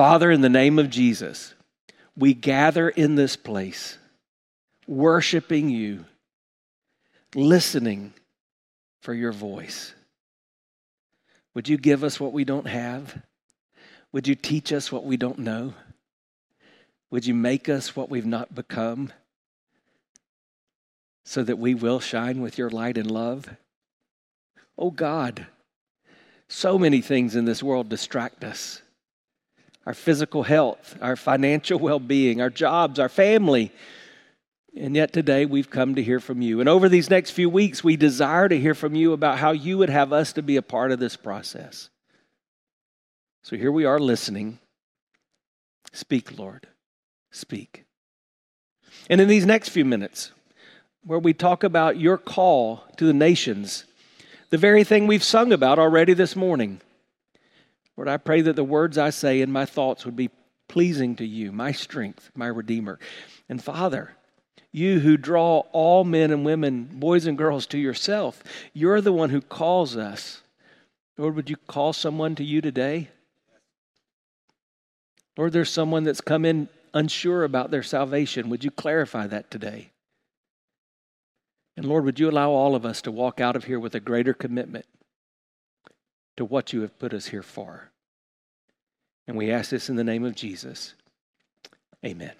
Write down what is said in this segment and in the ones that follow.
Father, in the name of Jesus, we gather in this place, worshiping you, listening for your voice. Would you give us what we don't have? Would you teach us what we don't know? Would you make us what we've not become so that we will shine with your light and love? Oh God, so many things in this world distract us our physical health, our financial well being, our jobs, our family. And yet today we've come to hear from you. And over these next few weeks, we desire to hear from you about how you would have us to be a part of this process. So here we are listening. Speak, Lord. Speak. And in these next few minutes, where we talk about your call to the nations, the very thing we've sung about already this morning. Lord, I pray that the words I say and my thoughts would be pleasing to you, my strength, my Redeemer. And Father, you who draw all men and women, boys and girls, to yourself, you're the one who calls us. Lord, would you call someone to you today? Lord, there's someone that's come in unsure about their salvation. Would you clarify that today? And Lord, would you allow all of us to walk out of here with a greater commitment to what you have put us here for? And we ask this in the name of Jesus. Amen.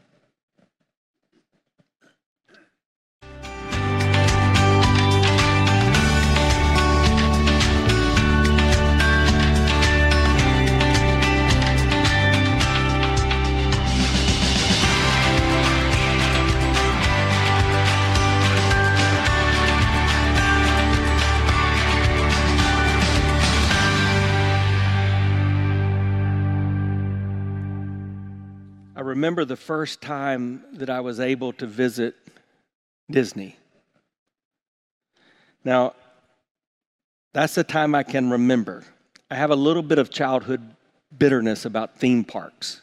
Remember the first time that I was able to visit Disney. Now, that's the time I can remember. I have a little bit of childhood bitterness about theme parks.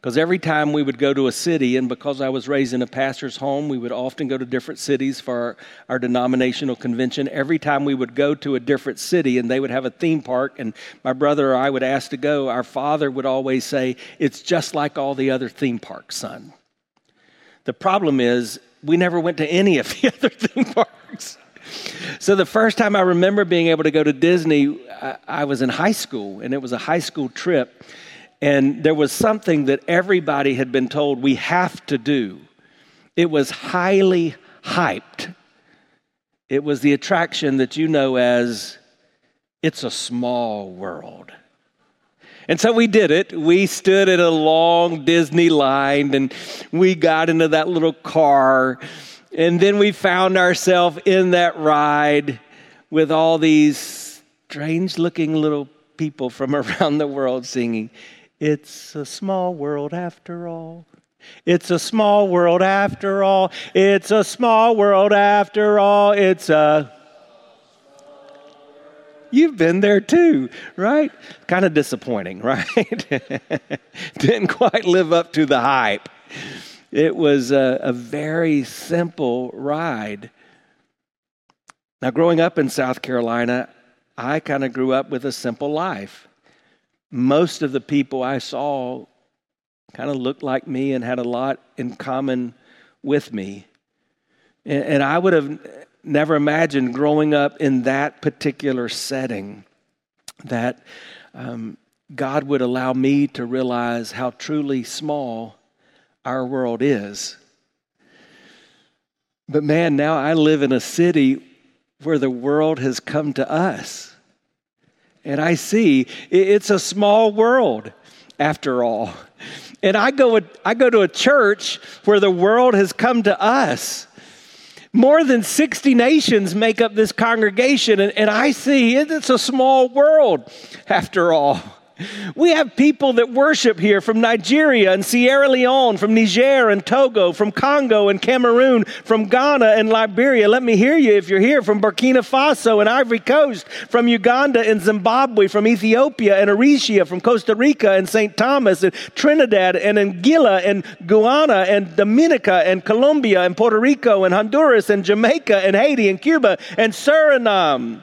Because every time we would go to a city, and because I was raised in a pastor's home, we would often go to different cities for our, our, denominational convention. Every time we would go to a different city and they would have a theme park, and my brother or I would ask to go, our father would always say, It's just like all the other theme parks, son. The problem is, we never went to any of the other theme parks. So the first time I remember being able to go to Disney, I, I was in high school, and it was a high school trip. And there was something that everybody had been told we have to do. It was highly hyped. It was the attraction that you know as It's a Small World. And so we did it. We stood in a long Disney line and we got into that little car. And then we found ourselves in that ride with all these strange looking little people from around the world singing, it's a small world after all. It's a small world after all. It's a small world after all. It's a. You've been there too, right? Kind of disappointing, right? Didn't quite live up to the hype. It was a, a very simple ride. Now, growing up in South Carolina, I kind of grew up with a simple life most of the people I saw kind of looked like me and had a lot in common with me. And, and I would have never imagined growing up in that particular setting that um, God would allow me to realize how truly small our world is. But man, now I live in a city where the world has come to us. And I see it's a small world after all. And I go, I go to a church where the world has come to us. More than 60 nations make up this congregation, and, and I see it's a small world after all. We have people that worship here from Nigeria and Sierra Leone, from Niger and Togo, from Congo and Cameroon, from Ghana and Liberia. Let me hear you if you're here from Burkina Faso and Ivory Coast, from Uganda and Zimbabwe, from Ethiopia and Eritrea, from Costa Rica and St. Thomas and Trinidad and Anguilla and Guyana and Dominica and Colombia and Puerto Rico and Honduras and Jamaica and Haiti and Cuba and Suriname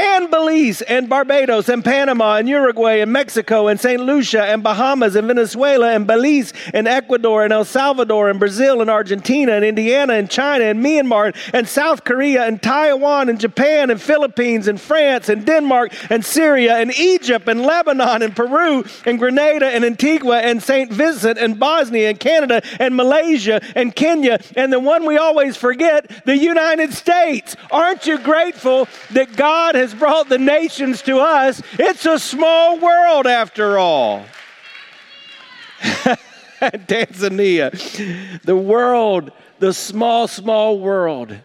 and Belize and Barbados and Panama and Uruguay and Mexico and St. Lucia and Bahamas and Venezuela and Belize and Ecuador and El Salvador and Brazil and Argentina and Indiana and China and Myanmar and South Korea and Taiwan and Japan and Philippines and France and Denmark and Syria and Egypt and Lebanon and Peru and Grenada and Antigua and St. Vincent and Bosnia and Canada and Malaysia and Kenya and the one we always forget, the United States. Aren't you grateful that God has brought the nations to us? It's a small world after all. Tanzania, the world, the small, small world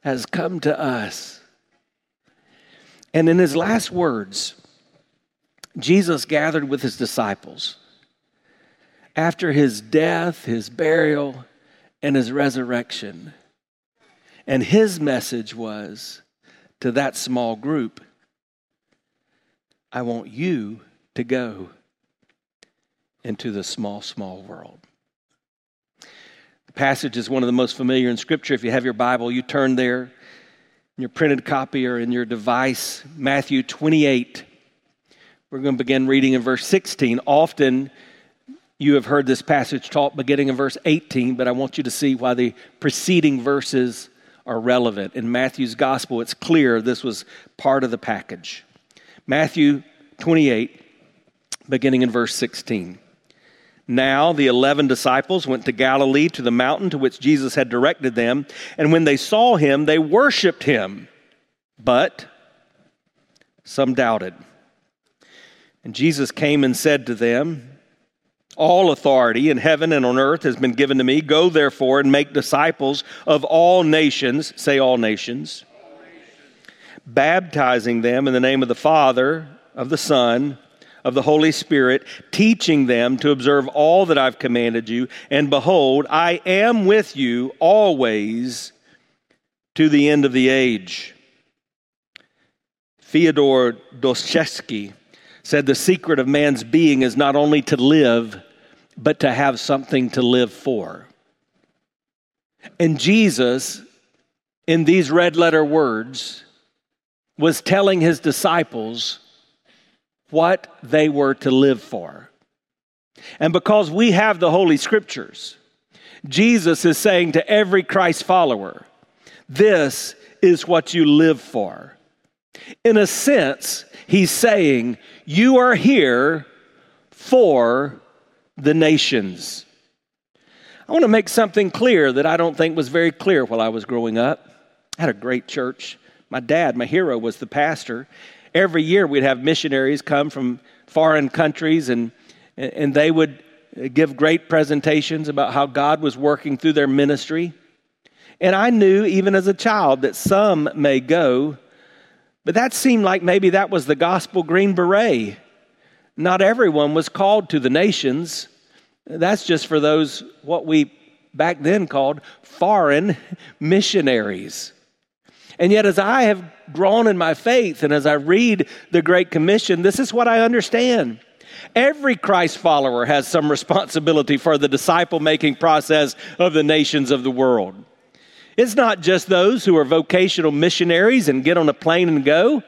has come to us. And in his last words, Jesus gathered with his disciples. After his death, his burial, and his resurrection. And his message was to that small group I want you to go into the small, small world. The passage is one of the most familiar in Scripture. If you have your Bible, you turn there in your printed copy or in your device, Matthew 28. We're going to begin reading in verse 16. Often you have heard this passage taught beginning in verse 18, but I want you to see why the preceding verses are relevant. In Matthew's gospel, it's clear this was part of the package. Matthew 28, beginning in verse 16. Now the eleven disciples went to Galilee to the mountain to which Jesus had directed them, and when they saw him, they worshiped him. But some doubted. And Jesus came and said to them, all authority in heaven and on earth has been given to me. Go therefore and make disciples of all nations, say all nations, all nations. baptizing them in the name of the Father, of the Son, of the Holy Spirit, teaching them to observe all that I've commanded you. And behold, I am with you always to the end of the age. Fyodor Dostoevsky said the secret of man's being is not only to live, but to have something to live for. And Jesus, in these red letter words, was telling his disciples what they were to live for. And because we have the Holy Scriptures, Jesus is saying to every Christ follower, This is what you live for. In a sense, he's saying, You are here for the nations. I want to make something clear that I don't think was very clear while I was growing up. I had a great church. My dad, my hero, was the pastor. Every year we'd have missionaries come from foreign countries and, and they would give great presentations about how God was working through their ministry. And I knew, even as a child, that some may go, but that seemed like maybe that was the gospel green beret. Not everyone was called to the nations. That's just for those, what we back then called foreign missionaries. And yet, as I have grown in my faith and as I read the Great Commission, this is what I understand. Every Christ follower has some responsibility for the disciple making process of the nations of the world. It's not just those who are vocational missionaries and get on a plane and go,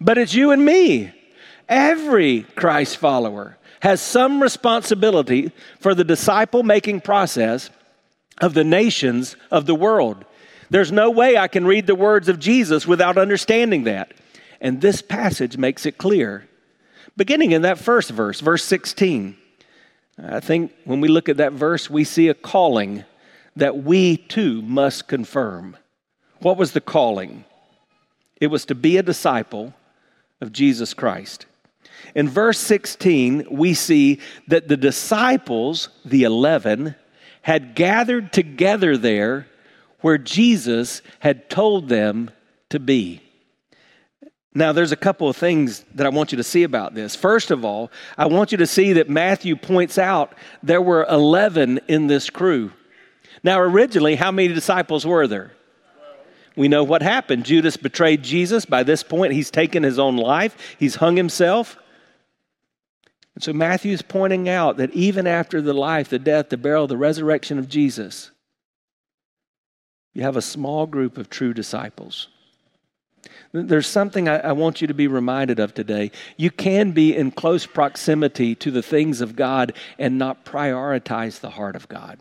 but it's you and me. Every Christ follower has some responsibility for the disciple making process of the nations of the world. There's no way I can read the words of Jesus without understanding that. And this passage makes it clear. Beginning in that first verse, verse 16, I think when we look at that verse, we see a calling that we too must confirm. What was the calling? It was to be a disciple of Jesus Christ. In verse 16, we see that the disciples, the 11, had gathered together there where Jesus had told them to be. Now, there's a couple of things that I want you to see about this. First of all, I want you to see that Matthew points out there were 11 in this crew. Now, originally, how many disciples were there? We know what happened. Judas betrayed Jesus. By this point, he's taken his own life, he's hung himself. And so Matthew is pointing out that even after the life, the death, the burial, the resurrection of Jesus, you have a small group of true disciples. There's something I, I, want you to be reminded of today. You can be in close proximity to the things of God and not prioritize the heart of God.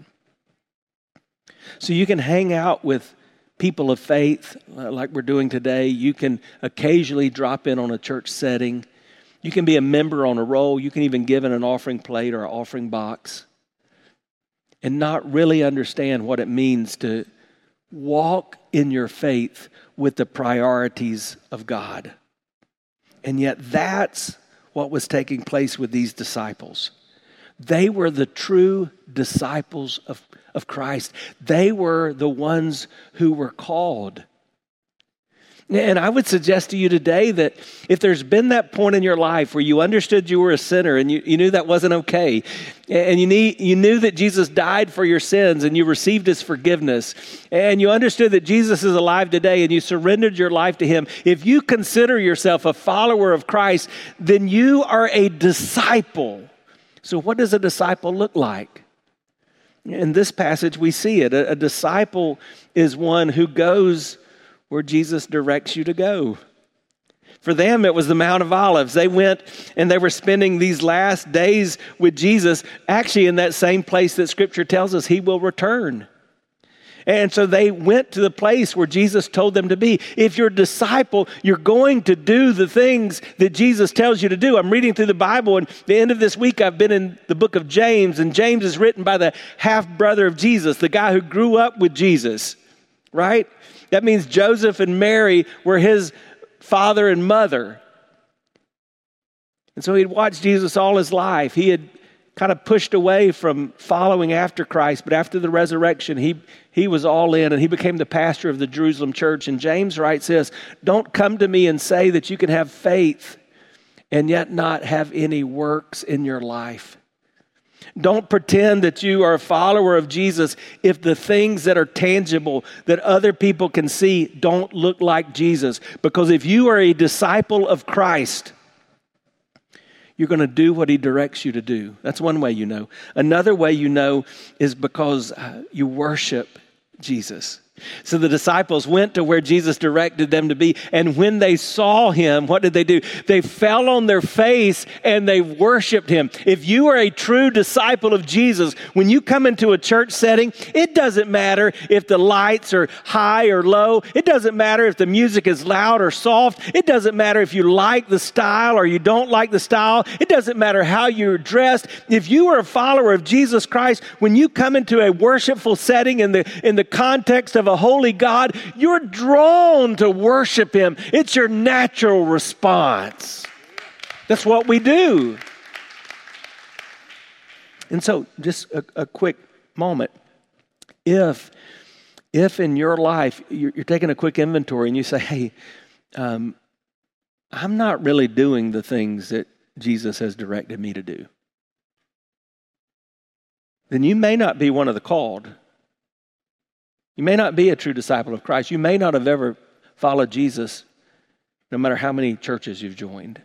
So you can hang out with people of faith uh, like we're doing today. You can occasionally drop in on a church setting. You can be a member on a roll. You can even give in an offering plate or an offering box and not really understand what it means to walk in your faith with the priorities of God. And yet, that's what was taking place with these disciples. They were the true disciples of, of Christ, they were the ones who were called. And I would suggest to you today that if there's been that point in your life where you understood you were a sinner and you, you knew that wasn't okay, and you, need, you knew that Jesus died for your sins and you received his forgiveness, and you understood that Jesus is alive today and you surrendered your life to him, if you consider yourself a follower of Christ, then you are a disciple. So, what does a disciple look like? In this passage, we see it. A, a disciple is one who goes where Jesus directs you to go. For them, it was the Mount of Olives. They went and they were spending these last days with Jesus, actually in that same place that Scripture tells us he will return. And so they went to the place where Jesus told them to be. If you're a disciple, you're going to do the things that Jesus tells you to do. I'm reading through the Bible, and the end of this week, I've been in the book of James, and James is written by the half brother of Jesus, the guy who grew up with Jesus, right? That means Joseph and Mary were his father and mother. And so he'd watched Jesus all his life. He had kind of pushed away from following after Christ, but after the resurrection, he, he was all in and he became the pastor of the Jerusalem church. And James writes this Don't come to me and say that you can have faith and yet not have any works in your life. Don't pretend that you are a follower of Jesus if the things that are tangible that other people can see don't look like Jesus. Because if you are a disciple of Christ, you're going to do what he directs you to do. That's one way you know. Another way you know is because uh, you worship Jesus. So the disciples went to where Jesus directed them to be. And when they saw him, what did they do? They fell on their face and they worshiped him. If you are a true disciple of Jesus, when you come into a church setting, it doesn't matter if the lights are high or low. It doesn't matter if the music is loud or soft. It doesn't matter if you like the style or you don't like the style. It doesn't matter how you're dressed. If you are a follower of Jesus Christ, when you come into a worshipful setting in the, in the context of a holy God, you're drawn to worship Him. It's your natural response. That's what we do. And so, just a, a quick moment. If, if in your life you're, you're, taking a quick inventory and you say, hey, um, I'm not really doing the things that Jesus has directed me to do, then you may not be one of the called. You may not be a true disciple of Christ. You may not have ever followed Jesus, no matter how many churches you've joined.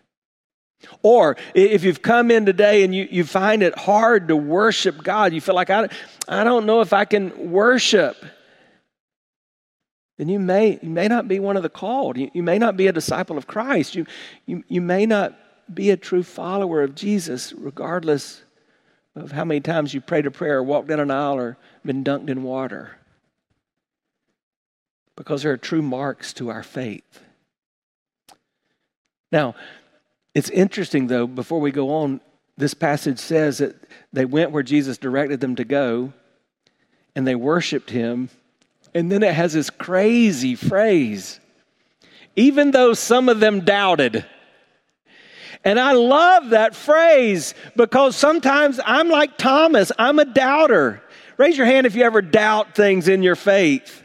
Or if you've come in today and you, you find it hard to worship God, you feel like, I, I don't know if I can worship, then you may, you may not be one of the called. You, you may not be a disciple of Christ. You, you, you may not be a true follower of Jesus, regardless of how many times you prayed a prayer, walked down an aisle, or been dunked in water because there are true marks to our faith. Now, it's interesting though, before we go on, this passage says that they went where Jesus directed them to go and they worshiped him. And then it has this crazy phrase even though some of them doubted. And I love that phrase because sometimes I'm like Thomas, I'm a doubter. Raise your hand if you ever doubt things in your faith.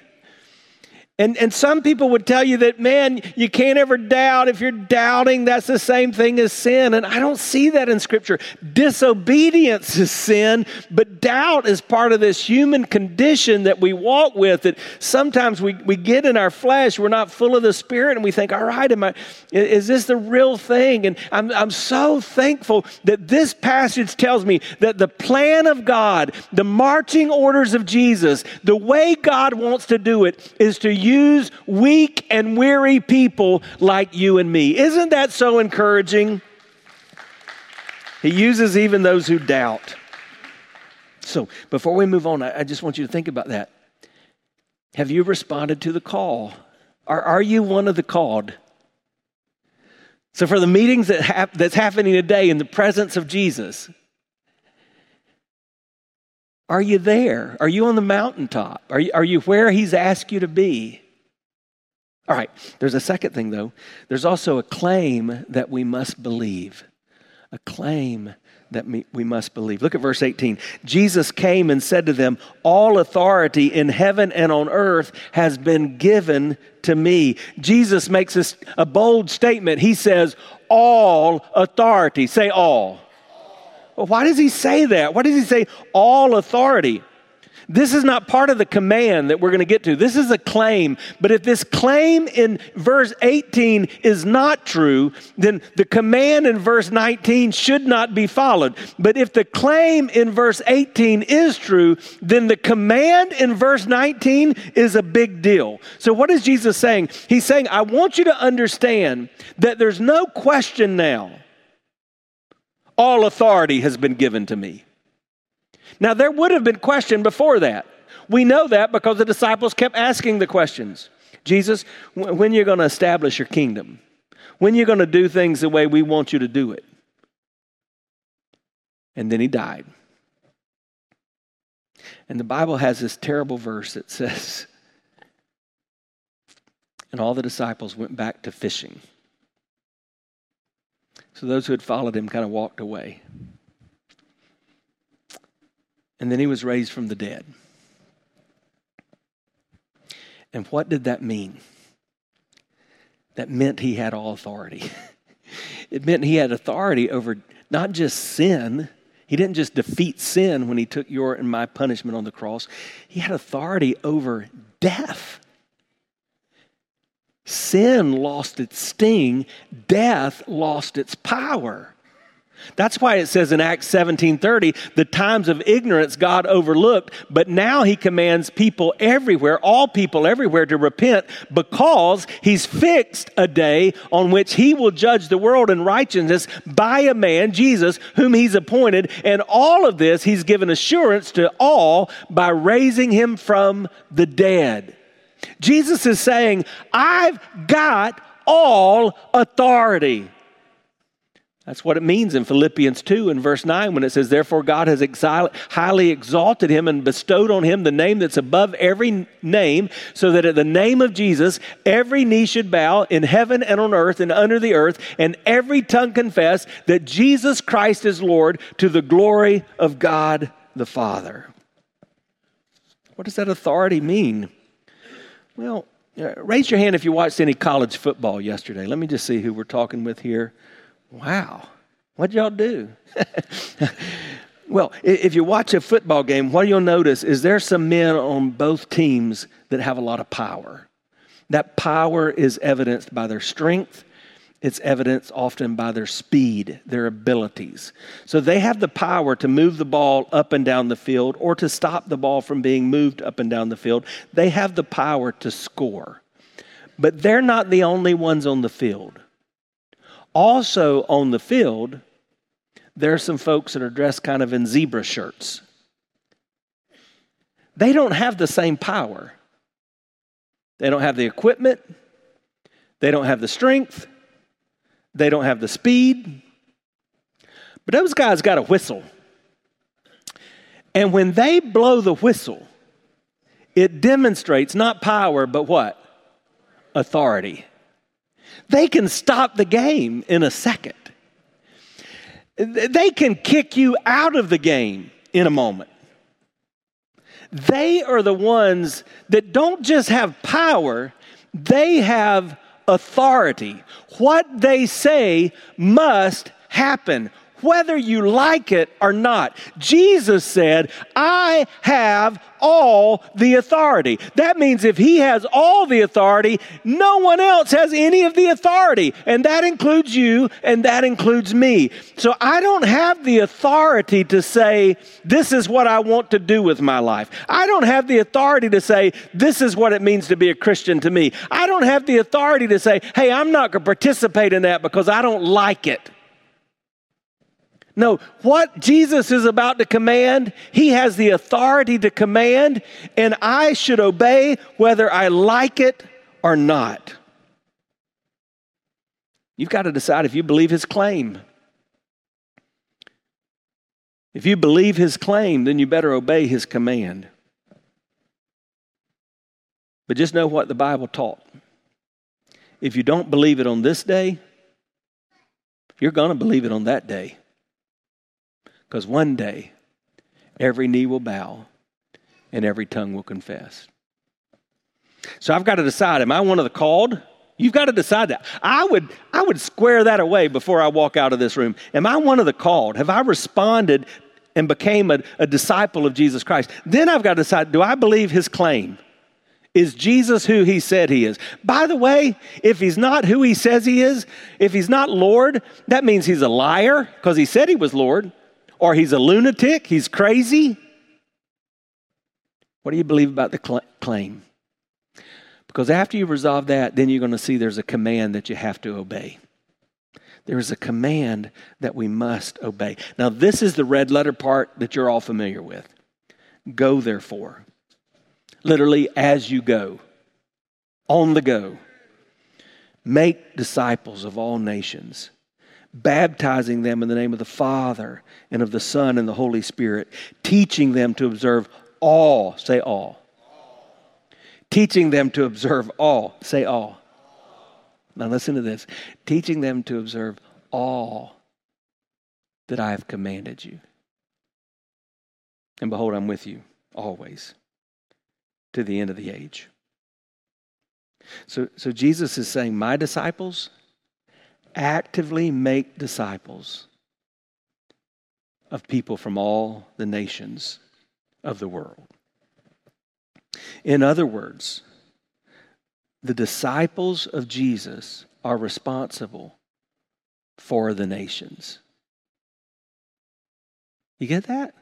And, and some people would tell you that, man, you can't ever doubt. If you're doubting, that's the same thing as sin. And I don't see that in Scripture. Disobedience is sin, but doubt is part of this human condition that we walk with. That sometimes we, we get in our flesh, we're not full of the Spirit, and we think, all right, am I, is this the real thing? And I'm, I'm so thankful that this passage tells me that the plan of God, the marching orders of Jesus, the way God wants to do it is to use use weak and weary people like you and me. Isn't that so encouraging? He uses even those who doubt. So, before we move on, I just want you to think about that. Have you responded to the call? Are, are you one of the called? So, for the meetings that hap- that's happening today in the presence of Jesus, are you there? Are you on the mountaintop? Are you, are you where He's asked you to be? All right, there's a second thing though. There's also a claim that we must believe. A claim that we must believe. Look at verse 18. Jesus came and said to them, All authority in heaven and on earth has been given to me. Jesus makes a, a bold statement. He says, All authority. Say all. Why does he say that? Why does he say all authority? This is not part of the command that we're going to get to. This is a claim. But if this claim in verse 18 is not true, then the command in verse 19 should not be followed. But if the claim in verse 18 is true, then the command in verse 19 is a big deal. So, what is Jesus saying? He's saying, I want you to understand that there's no question now. All authority has been given to me. Now, there would have been question before that. We know that because the disciples kept asking the questions. Jesus, when you're going to establish your kingdom? When you're going to do things the way we want you to do it? And then he died. And the Bible has this terrible verse that says, and all the disciples went back to fishing. So those who had followed him kind of walked away. And then he was raised from the dead. And what did that mean? That meant he had all authority. it meant he had authority over not just sin, he didn't just defeat sin when he took your and my punishment on the cross, he had authority over death. Sin lost its sting, death lost its power. That's why it says in Acts 17:30, the times of ignorance God overlooked, but now he commands people everywhere, all people everywhere to repent because he's fixed a day on which he will judge the world in righteousness by a man, Jesus, whom he's appointed, and all of this he's given assurance to all by raising him from the dead. Jesus is saying, "I've got all authority." That's what it means in Philippians 2 and verse 9 when it says, Therefore God has highly exalted him and bestowed on him the name that's above every name, so that at the name of Jesus every knee should bow in heaven and on earth and under the earth, and every tongue confess that Jesus Christ is Lord to the glory of God the Father. What does that authority mean? Well, uh, raise your hand if you watched any college football yesterday. Let me just see who we're talking with here. Wow, what'd y'all do? well, if you watch a football game, what you'll notice is there's some men on both teams that have a lot of power. That power is evidenced by their strength. It's evidenced often by their speed, their abilities. So they have the power to move the ball up and down the field or to stop the ball from being moved up and down the field. They have the power to score. But they're not the only ones on the field. Also on the field, there are some folks that are dressed kind of in zebra shirts. They don't have the same power. They don't have the equipment. They don't have the strength. They don't have the speed. But those guys got a whistle. And when they blow the whistle, it demonstrates not power, but what? Authority. They can stop the game in a second. They can kick you out of the game in a moment. They are the ones that don't just have power, they have authority. What they say must happen. Whether you like it or not. Jesus said, I have all the authority. That means if he has all the authority, no one else has any of the authority. And that includes you and that includes me. So I don't have the authority to say, this is what I want to do with my life. I don't have the authority to say, this is what it means to be a Christian to me. I don't have the authority to say, hey, I'm not going to participate in that because I don't like it. No, what Jesus is about to command, he has the authority to command, and I should obey whether I like it or not. You've got to decide if you believe his claim. If you believe his claim, then you better obey his command. But just know what the Bible taught. If you don't believe it on this day, you're going to believe it on that day. Because one day, every knee will bow and every tongue will confess. So I've got to decide am I one of the called? You've got to decide that. I would, I would square that away before I walk out of this room. Am I one of the called? Have I responded and became a, a disciple of Jesus Christ? Then I've got to decide do I believe his claim? Is Jesus who he said he is? By the way, if he's not who he says he is, if he's not Lord, that means he's a liar because he said he was Lord or he's a lunatic, he's crazy. What do you believe about the cl- claim? Because after you resolve that, then you're going to see there's a command that you have to obey. There is a command that we must obey. Now, this is the red letter part that you're all familiar with. Go, therefore. Literally, as you go, on the go. Make disciples of all nations baptizing them in the name of the Father and of the Son and the Holy Spirit, teaching them to observe all, say all. Teaching them to observe all, say all. Now listen to this. Teaching them to observe all that I have commanded you. And behold, I'm with you always to the end of the age. So, so Jesus is saying, My disciples, actively make disciples of people from all the nations of the world. In other words, the disciples of Jesus are responsible for the nations. You get that?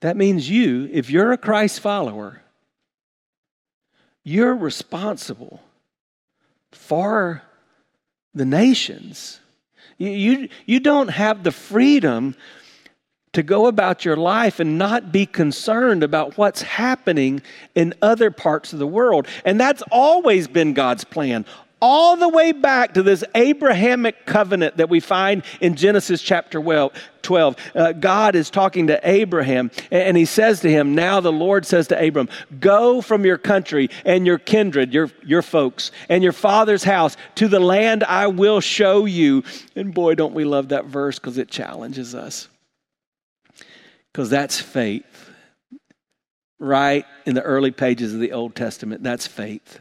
That means you, if you're a Christ follower, you're responsible for the nations. You, you, you don't have the freedom to go about your life and not be concerned about what's happening in other parts of the world. And that's always been God's plan all the way back to this Abrahamic covenant that we find in Genesis chapter 12. Uh, God is talking to Abraham, and he says to him, Now the Lord says to Abram, Go from your country and your kindred, your, your folks, and your father's house to the land I will show you. And boy, don't we love that verse because it challenges us. Because that's faith. Right in the early pages of the Old Testament, that's faith.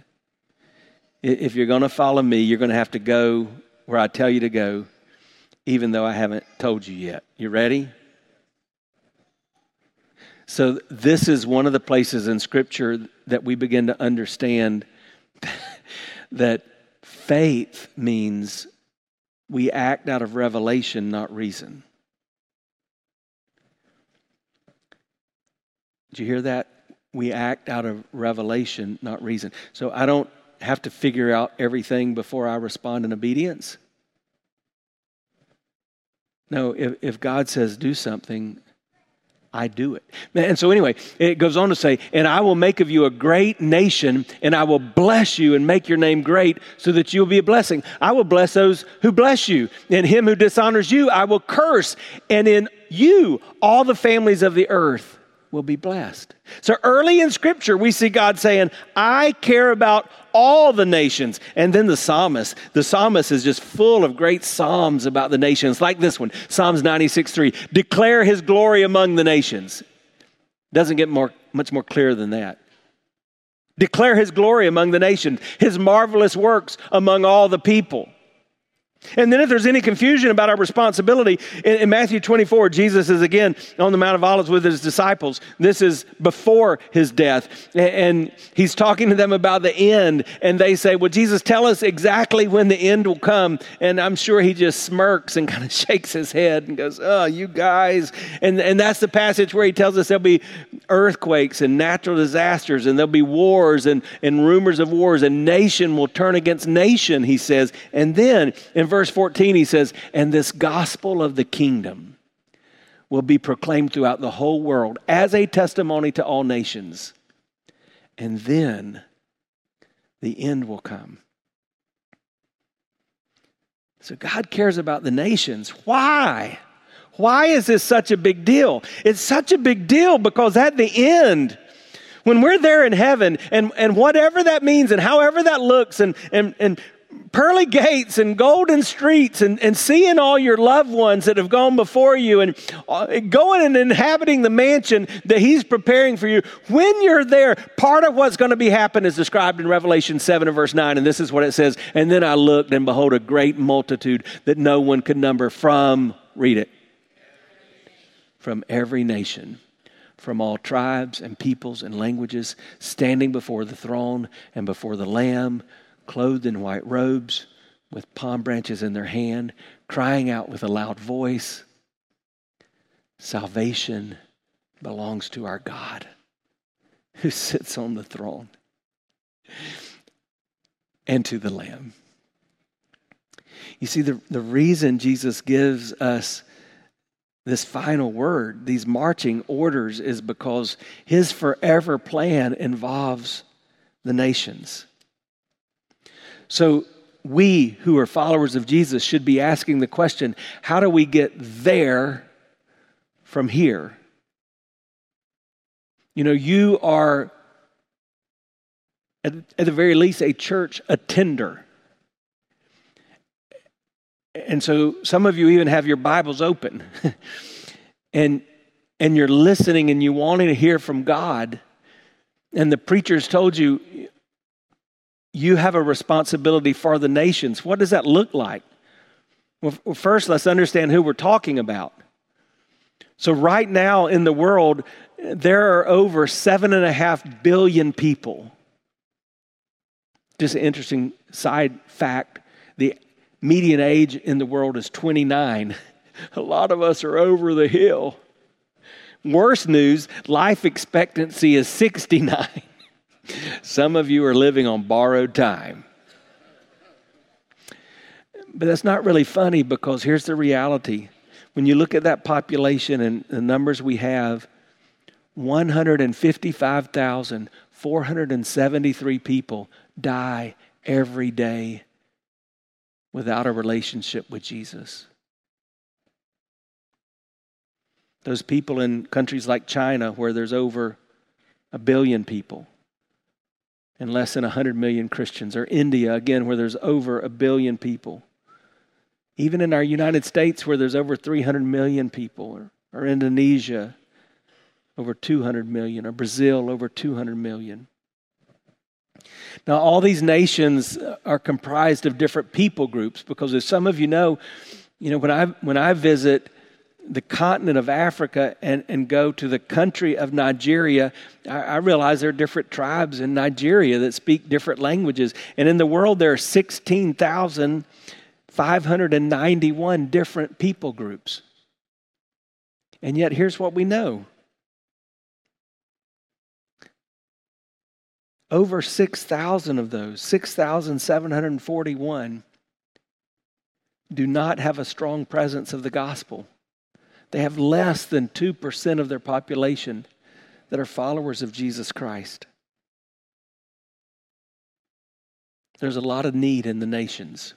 If you're going to follow me, you're going to have to go where I tell you to go, even though I haven't told you yet. You ready? So, this is one of the places in Scripture that we begin to understand that faith means we act out of revelation, not reason. Did you hear that? We act out of revelation, not reason. So I don't have to figure out everything before I respond in obedience. No, if, if God says do something, I do it. And so, anyway, it goes on to say, And I will make of you a great nation, and I will bless you and make your name great so that you will be a blessing. I will bless those who bless you, and him who dishonors you, I will curse. And in you, all the families of the earth will be blessed. So early in Scripture, we see God saying, I care about all the nations. And then the psalmist, the psalmist is just full of great psalms about the nations, like this one Psalms 96 3. Declare his glory among the nations. Doesn't get more, much more clear than that. Declare his glory among the nations, his marvelous works among all the people. And then, if there's any confusion about our responsibility, in, in, Matthew 24, Jesus is again on the Mount of Olives with his disciples. This is before his death. And he's talking to them about the end. And they say, Well, Jesus, tell us exactly when the end will come. And I'm sure he just smirks and kind of shakes his head and goes, Oh, you guys. And, and that's the passage where he tells us there'll be earthquakes and natural disasters, and there'll be wars and, and rumors of wars, and nation will turn against nation, he says. And then in verse 14, he says, And this gospel of the kingdom will be proclaimed throughout the whole world as a testimony to all nations. And then the end will come. So God cares about the nations. Why? Why is this such a big deal? It's such a big deal because at the end, when we're there in heaven, and, and whatever that means and however that looks, and, and, and pearly gates and golden streets and, and seeing all your loved ones that have gone before you and uh, going and inhabiting the mansion that he's preparing for you. When you're there part of what's going to be happening is described in revelation 7 and verse 9 and this is what it says and then i looked and behold a great multitude that no one could number from read it from every nation from all tribes and peoples and languages standing before the throne and before the lamb clothed in white robes, with palm branches in their hand, crying out with a loud voice Salvation belongs to our God who sits on the throne and to the Lamb. You see, the, the reason Jesus gives us this final word, these marching orders, is because his forever plan involves the nations. So, we who are followers of Jesus should be asking the question how do we get there from here? You know, you are, at, at the very least, a church attender. And so some of you even have your Bibles open and, and you're listening and you wanting to hear from God. And the preacher's told you, you have a responsibility for the nations. What does that look like? Well, first, let's understand who we're talking about. So, right now in the world, there are over seven and a half billion people. Just an interesting side fact the median age in the world is 29. A lot of us are over the hill. Worse news life expectancy is 69. Some of you are living on borrowed time. But that's not really funny because here's the reality. When you look at that population and the numbers we have, 155,473 people die every day without a relationship with Jesus. Those people in countries like China, where there's over a billion people, and less than 100 million Christians, or India, again, where there's over a billion people. Even in our United States, where there's over 300 million people, or, or Indonesia, over 200 million, or Brazil, over 200 million. Now, all these nations are comprised of different people groups because, as some of you know, you know when I when I visit the continent of Africa and, and go to the country of Nigeria, I, I, realize there are different tribes in Nigeria that speak different languages. And in the world, there are 16,591 different people groups. And yet, here's what we know over 6,000 of those, 6,741, do not have a strong presence of the gospel. They have less than 2% of their population that are followers of Jesus Christ. There's a lot of need in the nations.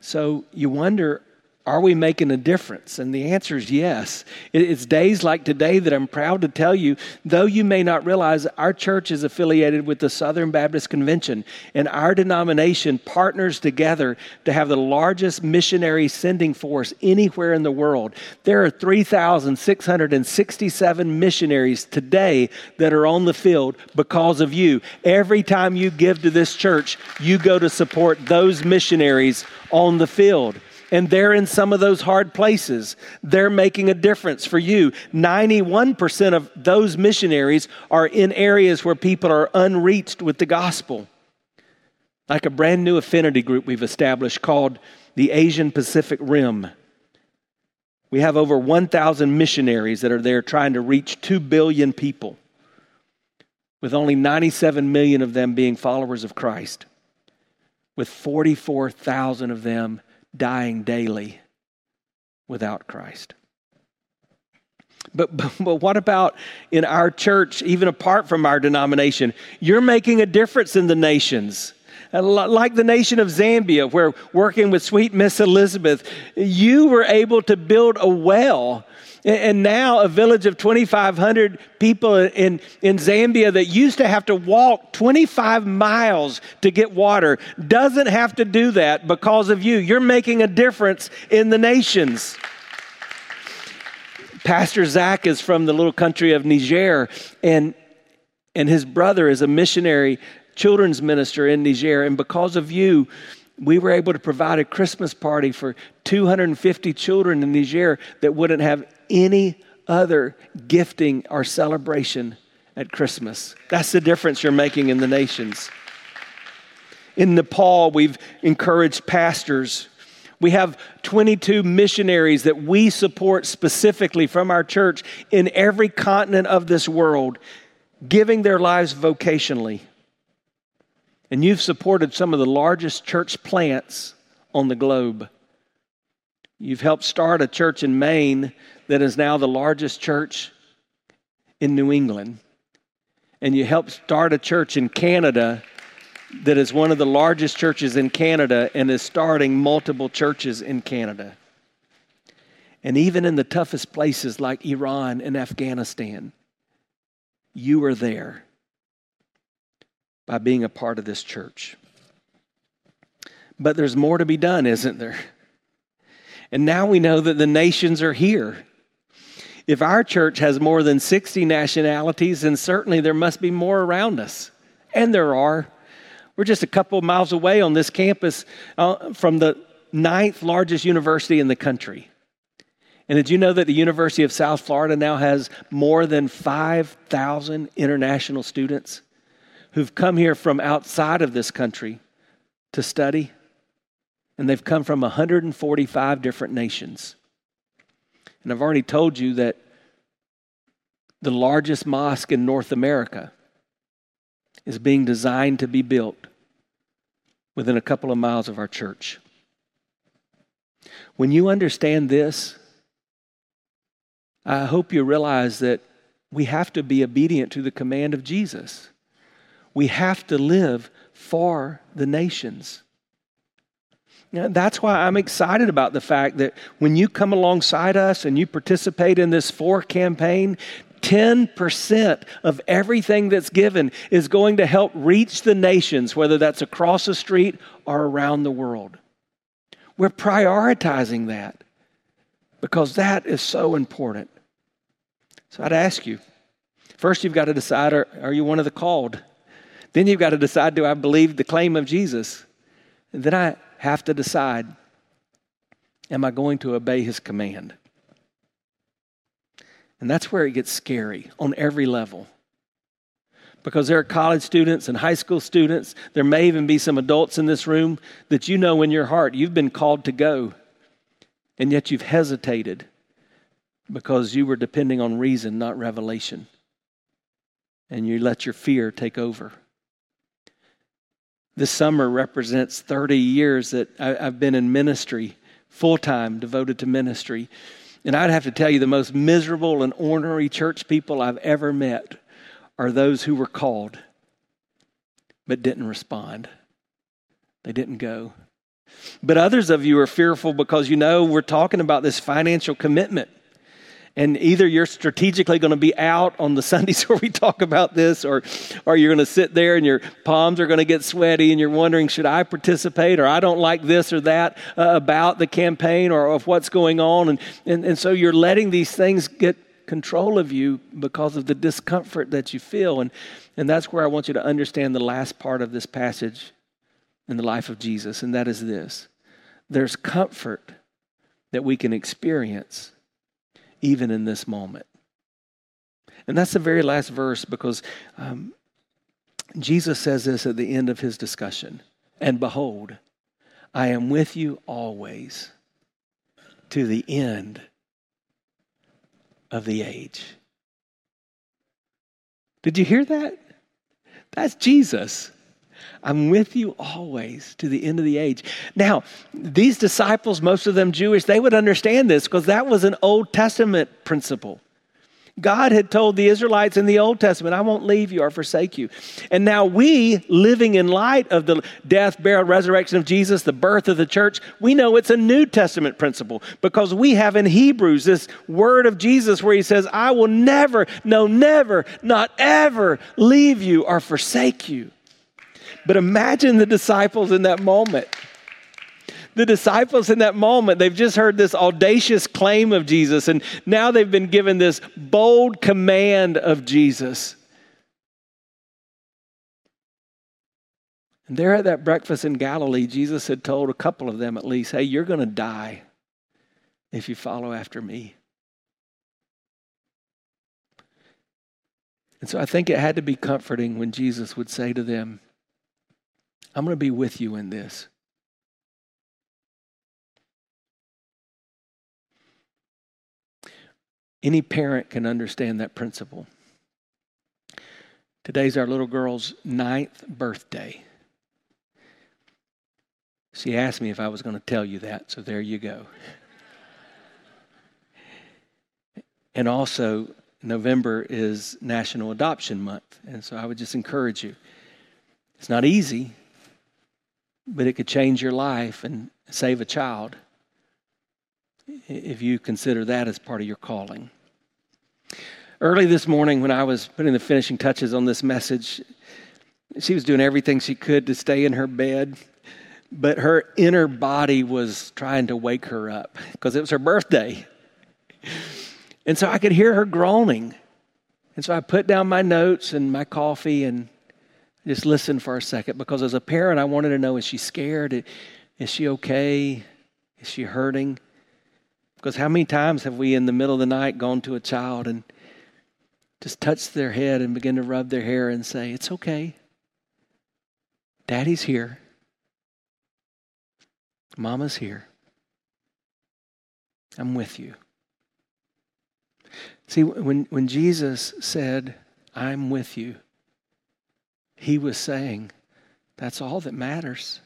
So you wonder Are we making a difference? And the answer is yes. It's days like today that I'm proud to tell you, though you may not realize, our church is affiliated with the Southern Baptist Convention, and our denomination partners together to have the largest missionary sending force anywhere in the world. There are 3,667 missionaries today that are on the field because of you. Every time you give to this church, you go to support those missionaries on the field and they're in some of those hard places. They're making a difference for you. 91% of those missionaries are in areas where people are unreached with the gospel. Like a brand new affinity group we've established called the Asian Pacific Rim. We have over 1,000 missionaries that are there trying to reach 2 billion people, with only 97 million of them being followers of Christ, with 44,000 of them dying daily without Christ. But, but, what about in our church, even apart from our denomination? You're making a difference in the nations. Uh, like the nation of Zambia, where working with sweet Miss Elizabeth, you were able to build a well and now, a village of 2,500 people in, in Zambia that used to have to walk 25 miles to get water doesn't have to do that because of you. You're making a difference in the nations. Pastor Zach is from the little country of Niger, and, and his brother is a missionary children's minister in Niger. And because of you, we were able to provide a Christmas party for 250 children in Niger that wouldn't have any other gifting or celebration at Christmas. That's the difference you're making in the nations. In Nepal, we've encouraged pastors. We have 22 missionaries that we support specifically from our church in every continent of this world, giving their lives vocationally. And you've supported some of the largest church plants on the globe. You've helped start a church in Maine that is now the largest church in New England. And you helped start a church in Canada that is one of the largest churches in Canada and is starting multiple churches in Canada. And even in the toughest places like Iran and Afghanistan, you were there by being a part of this church. But there's more to be done, isn't there? And now we know that the nations are here. If our church has more than 60 nationalities, then certainly there must be more around us. And there are. We're just a couple of miles away on this campus uh, from the ninth largest university in the country. And did you know that the University of South Florida now has more than 5,000 international students who've come here from outside of this country to study? and they've come from 145 different nations. And I've already told you that the largest mosque in North America is being designed to be built within a couple of miles of our church. When you understand this, I hope you realize that we have to be obedient to the command of Jesus. We have to live for the nations. That's why I'm excited about the fact that when you come alongside us and you participate in this FOR campaign, 10% of everything that's given is going to help reach the nations, whether that's across the street or around the world. We're prioritizing that because that is so important. So I'd ask you first, you've got to decide are, are you one of the called? Then you've got to decide do I believe the claim of Jesus? And then I have to decide am I going to obey his command? And that's where it gets scary on every level. Because there are college students and high school students, there may even be some adults in this room that you know in your heart you've been called to go, and yet you've hesitated because you were depending on reason, not revelation. And you let your fear take over. This summer represents 30 years that I, have been in ministry, full time, devoted to ministry. And I'd have to tell you, the most miserable and ornery church people I've ever met are those who were called but didn't respond. They didn't go. But others of you are fearful because you know we're talking about this financial commitment. And either you're strategically going to be out on the Sundays where we talk about this, or, or you're going to sit there and your palms are going to get sweaty and you're wondering, should I participate? Or I don't like this or that uh, about the campaign or of what's going on. And, and, and so you're letting these things get control of you because of the discomfort that you feel. And, and that's where I want you to understand the last part of this passage in the life of Jesus, and that is this there's comfort that we can experience even in this moment. And that's the very last verse because um, Jesus says this at the end of his discussion And behold, I am with you always to the end of the age. Did you hear that? That's Jesus. I'm with you always to the end of the age. Now, these disciples, most of them Jewish, they would understand this because that was an Old Testament principle. God had told the Israelites in the Old Testament, I won't leave you or forsake you. And now we, living in light of the death, burial, resurrection of Jesus, the birth of the church, we know it's a New Testament principle because we have in Hebrews this word of Jesus where he says, I will never, no, never, not ever leave you or forsake you. But imagine the disciples in that moment. The disciples in that moment, they've just heard this audacious claim of Jesus, and now they've been given this bold command of Jesus. And there at that breakfast in Galilee, Jesus had told a couple of them at least, hey, you're going to die if you follow after me. And so I think it had to be comforting when Jesus would say to them, I'm going to be with you in this. Any parent can understand that principle. Today's our little girl's ninth birthday. She asked me if I was going to tell you that, so there you go. and also, November is National Adoption Month, and so I would just encourage you. It's not easy, but it could change your life and save a child if you consider that as part of your calling. Early this morning, when I was putting the finishing touches on this message, she was doing everything she could to stay in her bed, but her inner body was trying to wake her up because it was her birthday. And so I could hear her groaning. And so I put down my notes and my coffee and just listen for a second because as a parent, I wanted to know is she scared? Is she okay? Is she hurting? Because how many times have we in the middle of the night gone to a child and just touched their head and begin to rub their hair and say, It's okay. Daddy's here. Mama's here. I'm with you. See, when, when Jesus said, I'm with you, he was saying, That's all that matters.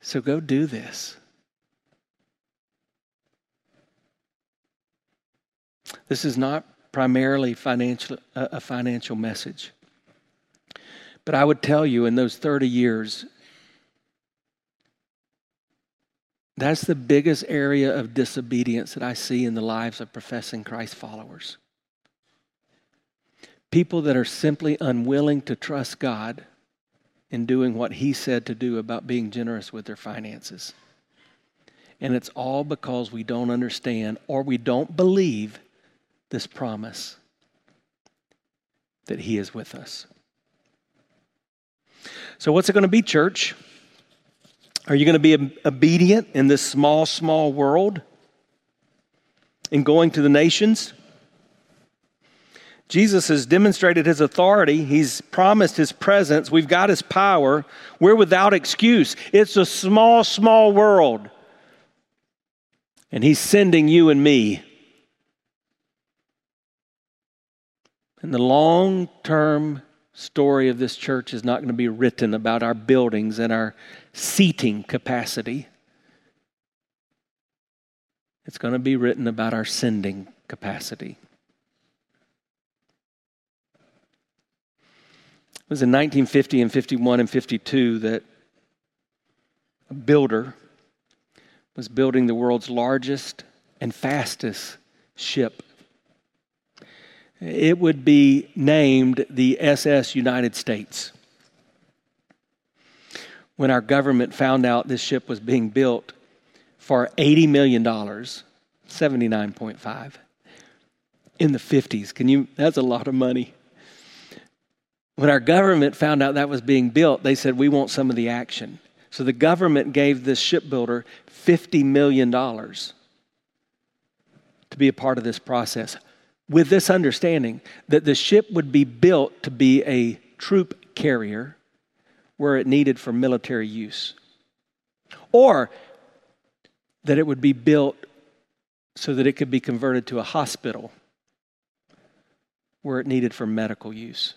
So go do this. This is not primarily financial, a financial message. But I would tell you in those 30 years, that's the biggest area of disobedience that I see in the lives of professing Christ followers people that are simply unwilling to trust God in doing what He said to do about being generous with their finances. And it's all because we don't understand or we don't believe this promise that He is with us. So, what's it going to be, church? Are you going to be obedient in this small, small world in going to the nations? Jesus has demonstrated his authority. He's promised his presence. We've got his power. We're without excuse. It's a small, small world. And he's sending you and me. And the long term story of this church is not going to be written about our buildings and our seating capacity. It's going to be written about our sending capacity. It was in 1950 and 51 and 52 that a builder was building the world's largest and fastest ship. It would be named the SS United States. When our government found out this ship was being built for $80 million, 79.5 in the 50s. Can you that's a lot of money. When our government found out that was being built, they said we want some of the action. So the government gave this shipbuilder $50 million to be a part of this process with this understanding that the ship would be built to be a troop carrier where it needed for military use, or that it would be built so that it could be converted to a hospital where it needed for medical use.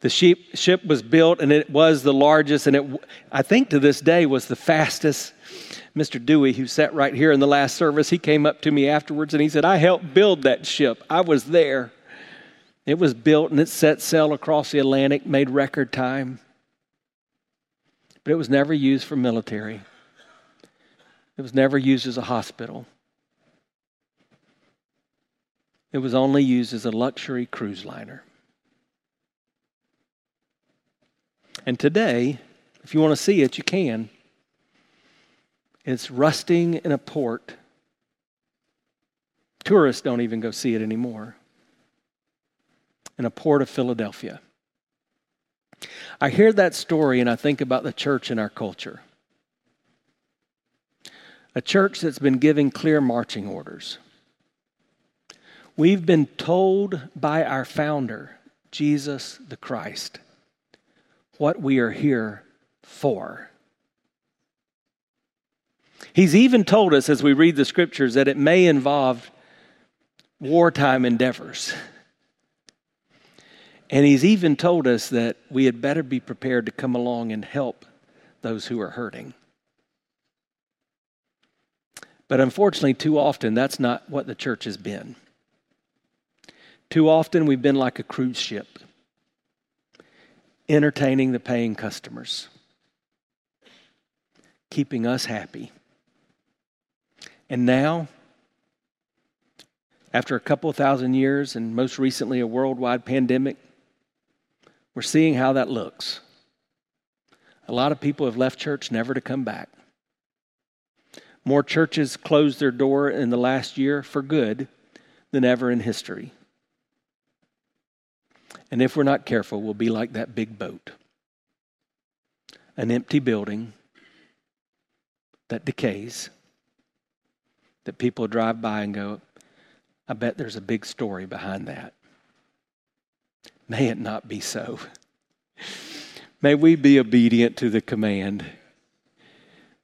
The ship, ship was built and it was the largest, and it, I think to this day, was the fastest. Mr. Dewey, who sat right here in the last service, he came up to me afterwards and he said, I helped build that ship. I was there. It was built and it set sail across the Atlantic, made record time. But it was never used for military, it was never used as a hospital. It was only used as a luxury cruise liner. And today, if you want to see it, you can. It's rusting in a port. Tourists don't even go see it anymore. In a port of Philadelphia. I hear that story and I think about the church in our culture. A church that's been giving clear marching orders. We've been told by our founder, Jesus the Christ, what we are here for. He's even told us as we read the scriptures that it may involve wartime endeavors. And he's even told us that we had better be prepared to come along and help those who are hurting. But unfortunately, too often, that's not what the church has been. Too often, we've been like a cruise ship entertaining the paying customers, keeping us happy. And now, after a couple thousand years and most recently a worldwide pandemic, we're seeing how that looks. A lot of people have left church never to come back. More churches closed their door in the last year for good than ever in history. And if we're not careful, we'll be like that big boat an empty building that decays, that people drive by and go, I bet there's a big story behind that. May it not be so. May we be obedient to the command.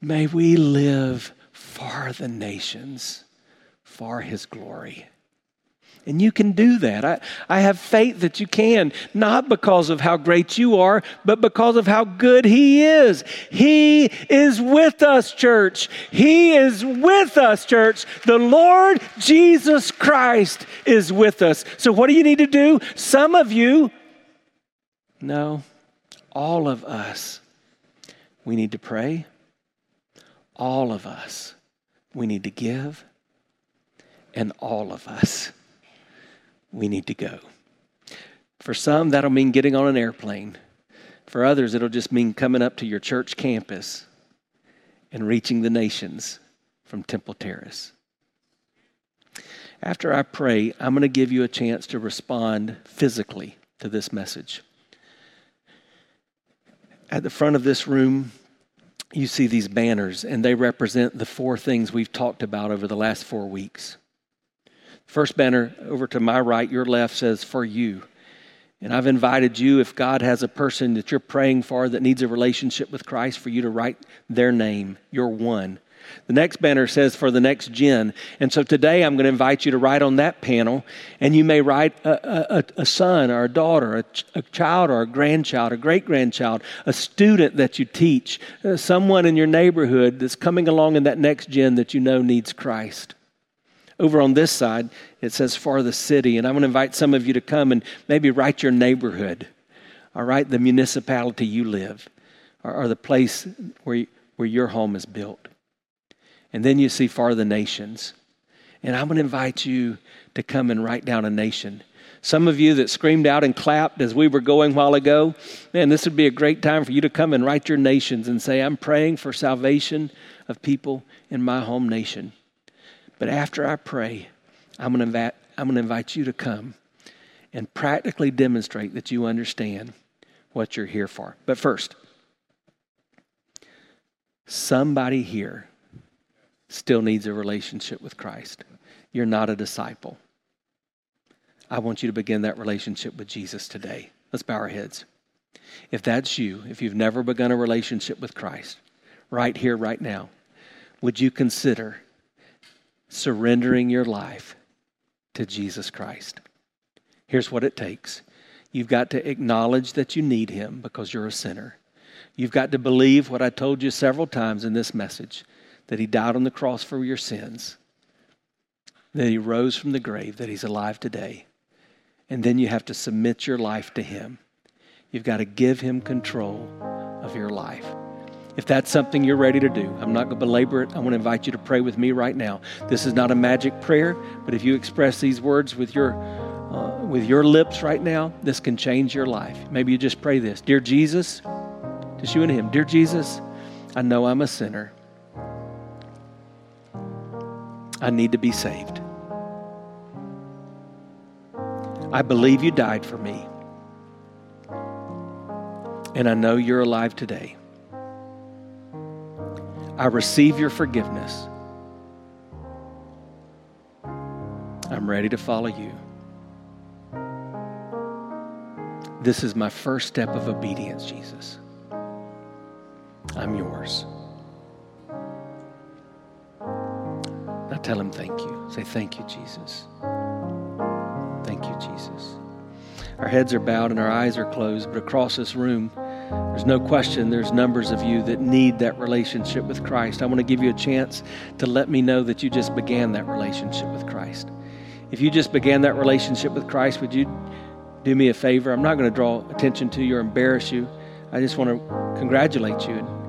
May we live for the nations, for his glory. And you can do that. I, I have faith that you can, not because of how great you are, but because of how good He is. He is with us, church. He is with us, church. The Lord Jesus Christ is with us. So, what do you need to do? Some of you, no, all of us, we need to pray. All of us, we need to give. And all of us, we need to go. For some, that'll mean getting on an airplane. For others, it'll just mean coming up to your church campus and reaching the nations from Temple Terrace. After I pray, I'm going to give you a chance to respond physically to this message. At the front of this room, you see these banners, and they represent the four things we've talked about over the last four weeks. First banner over to my right, your left says, For you. And I've invited you, if God has a person that you're praying for that needs a relationship with Christ, for you to write their name, your one. The next banner says for the next gen. And so today I'm going to invite you to write on that panel, and you may write a, a, a son or a daughter, a, ch- a, child or a grandchild, a great grandchild, a student that you teach, uh, someone in your neighborhood that's coming along in that next gen that you know needs Christ Over on this side, it says for the city. And I'm going to invite some of you to come and maybe write your neighborhood, all right, the municipality you live, or, or the place where, where your home is built. And then you see for the nations. And I'm going to invite you to come and write down a nation. Some of you that screamed out and clapped as we were going while ago, man, this would be a great time for you to come and write your nations and say, I'm praying for salvation of people in my home nation. But after I pray, I'm going to invite, I'm going to invite you to come and practically demonstrate that you understand what you're here for. But first, somebody here still needs a relationship with Christ. You're not a disciple. I want you to begin that relationship with Jesus today. Let's bow our heads. If that's you, if you've never begun a relationship with Christ, right here, right now, would you consider surrendering your life to Jesus Christ? Here's what it takes you've got to acknowledge that you need Him because you're a sinner. You've got to believe what I told you several times in this message that He died on the cross for your sins, that He rose from the grave, that He's alive today. And then you have to submit your life to Him. You've got to give Him control of your life. If that's something you're ready to do, I'm not going to belabor it. I want to invite you to pray with me right now. This is not a magic prayer, but if you express these words with your uh, with your lips right now, this can change your life. Maybe you just pray this, dear Jesus, just you and Him, dear Jesus, I know I'm a sinner. I need to be saved. I believe you died for me. And I know you're alive today. I receive your forgiveness. I'm ready to follow you. This is my first step of obedience, Jesus. I'm yours. Now tell him thank you. Say, Thank you, Jesus. Thank you, Jesus. Our heads are bowed and our eyes are closed, but across this room, there's no question there's numbers of you that need that relationship with Christ. I want to give you a chance to let me know that you just began that relationship with Christ. If you just began that relationship with Christ, would you do me a favor? I'm not going to draw attention to you or embarrass you. I just want to congratulate you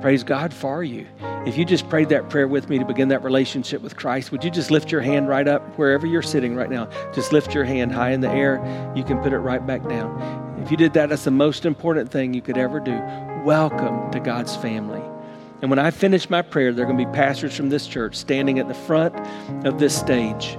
praise God for you. If you just prayed that prayer with me to begin that relationship with Christ, would you just lift your hand right up wherever you're sitting right now? Just lift your hand high in the air. You can put it right back down. If you did that, that's the most important thing you could ever do. Welcome to God's family. And when I finish my prayer, there are going to be pastors from this church standing at the front of this stage.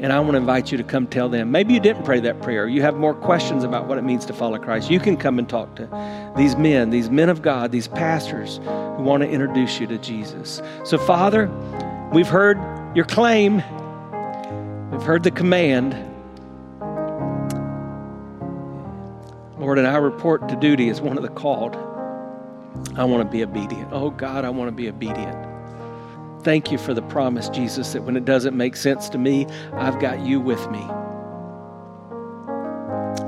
And I want to invite you to come tell them. Maybe you didn't pray that prayer. You have more questions about what it means to follow Christ. You can come and talk to these men, these men of God, these pastors who want to introduce you to Jesus. So, Father, we've heard your claim, we've heard the command. Lord, and I report to duty as one of the called. I want to be obedient. Oh, God, I want to be obedient. Thank you for the promise, Jesus, that when it doesn't make sense to me, I've got you with me.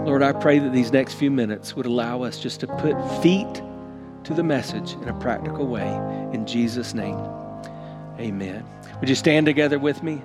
Lord, I pray that these next few minutes would allow us just to put feet to the message in a practical way. In Jesus' name, amen. Would you stand together with me?